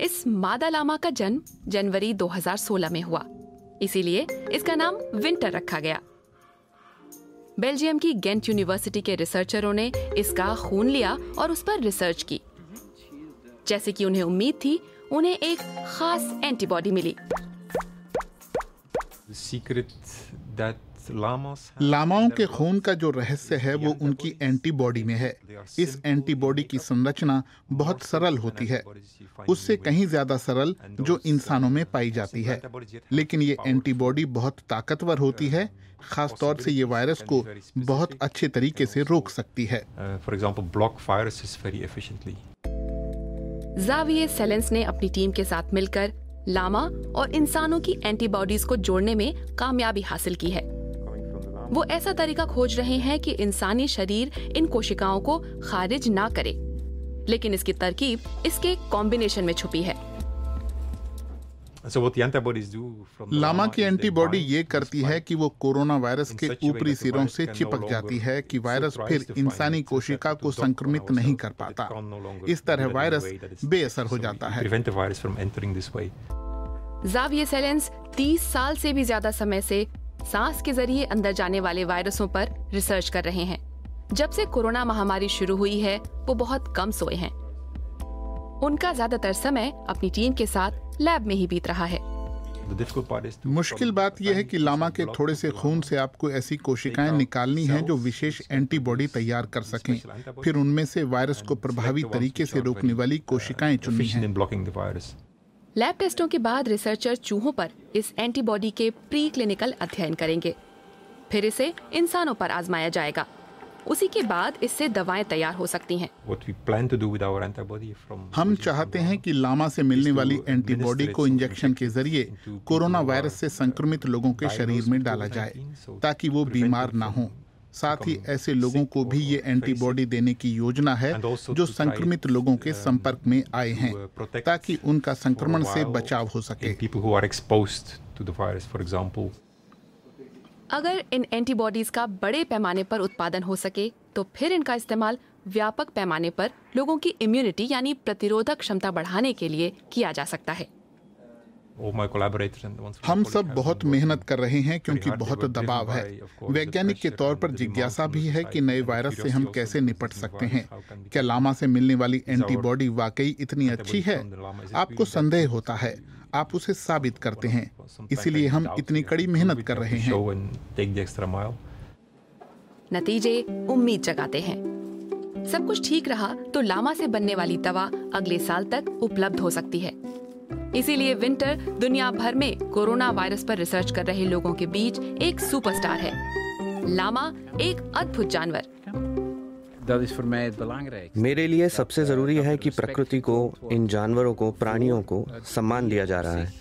इस मादा लामा का जन्म जनवरी 2016 में हुआ। इसीलिए इसका नाम विंटर रखा गया। बेल्जियम की गेंट यूनिवर्सिटी के रिसर्चरों ने इसका खून लिया और उस पर रिसर्च की। जैसे कि उन्हें उम्मीद थी, उन्हें एक खास एंटीबॉडी मिली। लामाओं के खून का जो रहस्य है वो उनकी एंटीबॉडी में है। इस एंटीबॉडी की संरचना बहुत सरल होती है। उससे कहीं ज़्यादा सरल जो इंसानों में पाई जाती है। लेकिन ये एंटीबॉडी बहुत ताकतवर होती है खास तौर से ये वायरस को बहुत अच्छे तरीके से रोक सकती है। जाविये सेलेंस ने अपनी टीम के साथ मिलकर लामा और इंसानों की एंटीबॉडीज को जोड़ने में कामयाबी हासिल की है। वो ऐसा तरीका खोज रहे हैं कि इंसानी शरीर इन कोशिकाओं को खारिज ना करे। लेकिन इसकी तरकीब इसके कॉम्बिनेशन में छुपी है। लामा की एंटीबॉडी ये करती है कि वो कोरोना वायरस के ऊपरी सिरों से चिपक जाती है कि वायरस फिर इंसानी कोशिका को संक्रमित नहीं कर पाता। इस तरह वायरस बेअसर हो जाता है। जाविये सेलेंस 30 साल से भी ज़्यादा समय से सांस के ज़रिए अंदर जाने वाले वायरसों पर रिसर्च कर रहे हैं। जब से कोरोना महामारी शुरू हुई है वो बहुत कम सोए हैं। उनका ज़्यादातर समय अपनी टीम के साथ लैब में ही बीत रहा है। मुश्किल बात यह है कि लामा के थोड़े से खून से आपको ऐसी कोशिकाएँ निकालनी हैं जो विशेष एंटीबॉडी तैयार कर सकें। फिर उनमें से वायरस को प्रभावी तरीके से रोकने वाली कोशिकाएँ चुननी हैं। लैब टेस्टों के बाद रिसर्चर चूहों पर इस एंटीबॉडी के प्री क्लिनिकल अध्ययन करेंगे। फिर इसे इंसानों पर आजमाया जाएगा। उसी के बाद इससे दवाएँ तैयार हो सकती हैं। हम चाहते हैं कि लामा से मिलने वाली एंटीबॉडी को इंजेक्शन के ज़रिए कोरोना वायरस से संक्रमित लोगों के शरीर में डाला जाए ताकि वो बीमार ना हो। साथ ही ऐसे लोगों को भी ये एंटीबॉडी देने की योजना है जो संक्रमित लोगों के संपर्क में आए हैं ताकि उनका संक्रमण से बचाव हो सके। अगर इन एंटीबॉडीज का बड़े पैमाने पर उत्पादन हो सके तो फिर इनका इस्तेमाल व्यापक पैमाने पर लोगों की इम्यूनिटी यानी प्रतिरोधक क्षमता बढ़ाने के लिए किया जा सकता है। हम सब बहुत मेहनत कर रहे हैं क्योंकि बहुत दबाव है। वैज्ञानिक के तौर पर जिज्ञासा भी है कि नए वायरस से हम कैसे निपट सकते हैं? क्या लामा से मिलने वाली एंटीबॉडी वाकई इतनी अच्छी है? आपको संदेह होता है। आप उसे साबित करते हैं। इसीलिए हम इतनी कड़ी मेहनत कर रहे हैं। नतीजे उम्मीद जगाते हैं। सब कुछ ठीक रहा तो लामा से बनने वाली दवा अगले साल तक उपलब्ध हो सकती है। इसीलिए विंटर दुनिया भर में कोरोना वायरस पर रिसर्च कर रहे लोगों के बीच एक सुपरस्टार है। लामा एक अद्भुत जानवर। मेरे लिए सबसे ज़रूरी है कि प्रकृति को इन जानवरों को प्राणियों को सम्मान दिया जा रहा है।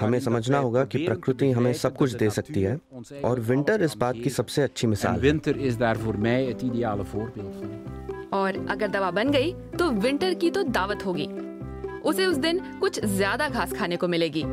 हमें समझना होगा कि प्रकृति हमें सब कुछ दे सकती है और विंटर इस बात की सबसे अच्छी मिसाल है। और अगर दवा बन गई तो विंटर की तो दावत होगी। उसे उस दिन कुछ ज़्यादा घास खाने को मिलेगी।